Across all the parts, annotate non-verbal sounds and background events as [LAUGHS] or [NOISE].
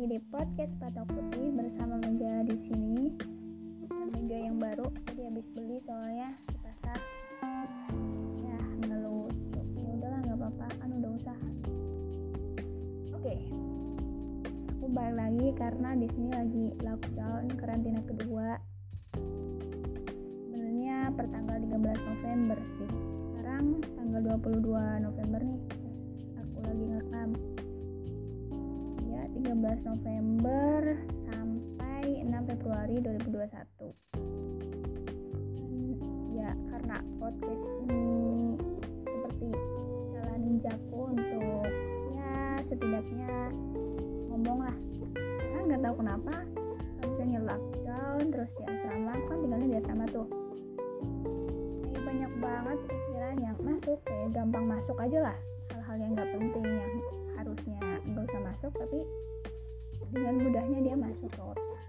lagi di podcast Patok Putih bersama Mega di sini. Mega yang baru, jadi habis beli soalnya di pasar. Ya, nggak lucu. Ya udahlah, nggak apa-apa, kan udah usaha. Oke, aku balik lagi karena di sini lagi lockdown karantina kedua. Sebenarnya pertanggal 13 November sih. Sekarang tanggal 22 November nih. Terus aku lagi ngerekam. Ya, 13 November sampai 6 Februari 2021. Dan ya, karena podcast ini seperti jalan ninjaku untuk ya setidaknya ngomong lah. Karena nggak tahu kenapa misalnya lockdown terus di asrama kan tinggalnya di asrama tuh banyak banget pikiran yang masuk kayak gampang masuk aja lah hal-hal yang nggak penting yang harusnya nggak usah masuk tapi dengan mudahnya dia masuk ke otak.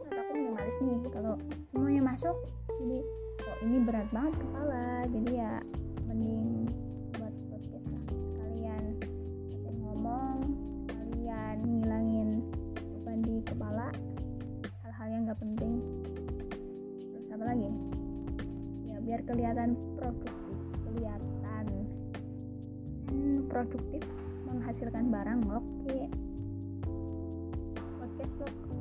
Otakku minimalis nih kalau semuanya masuk jadi kok ini berat banget kepala jadi ya mending buat podcast lah. Sekalian sekalian ngomong sekalian ngilangin beban di kepala hal-hal yang nggak penting. Terus apa lagi? Ya biar kelihatan produktif kelihatan produktif menghasilkan barang oke podcast blog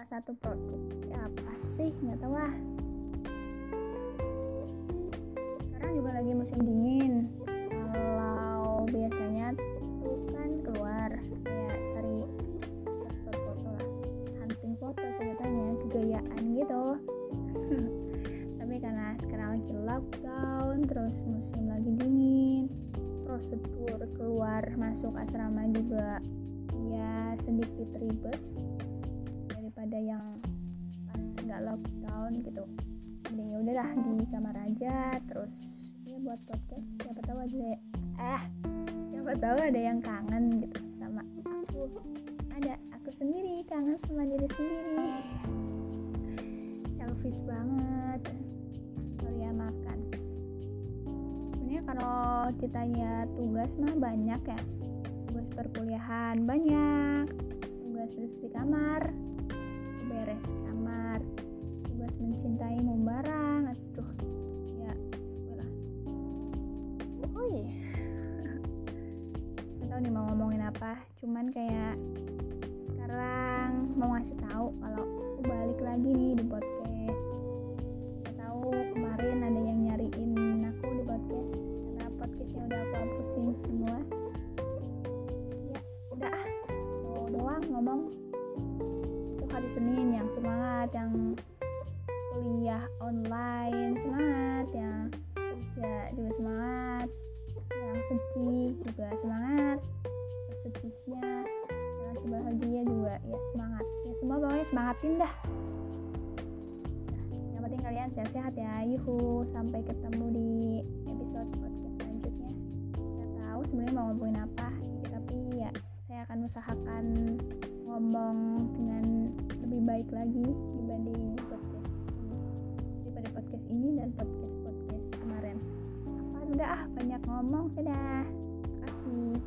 salah satu produk ya apa sih? Nggak tahu ah. Sekarang juga lagi musim dingin. Kalau biasanya tuh kan keluar kayak cari spot foto lah. Hunting foto ceritanya kegayaan gitu. [LAUGHS] Tapi karena sekarang lagi lockdown terus musim lagi dingin prosedur keluar masuk asrama juga ya sedikit ribet daripada yang pas nggak lockdown gitu. Mending ya udahlah di kamar aja terus ya buat podcast siapa tahu aja eh siapa tahu ada yang kangen gitu sama aku. Ada aku sendiri kangen sama diri sendiri. Selfish banget. Sorry ya maafkan. Sebenarnya kalau ditanya tugas mah banyak ya. Tugas perkuliahan banyak tugas bersih kamar beres kamar tugas mencintai barang aduh ya lah oh iya. Tahu nih mau ngomongin apa cuman kayak sekarang mau ngasih tahu kalau aku balik lagi nih di podcast aku hapusin semua. Ya udah ah. Mau doang ngomong. Besok hari Senin yang semangat yang kuliah online semangat yang kerja juga semangat yang sedih juga semangat bersedihnya yang bahagia juga ya semangat. Ya semua pokoknya semangatin dah. Yang penting kalian sehat-sehat ya. Yuhu sampai ketemu di episode akan usahakan ngomong dengan lebih baik lagi dibanding podcast ini. Daripada podcast ini dan podcast podcast kemarin. Apa? Udah ah banyak ngomong. Dadah. Kasih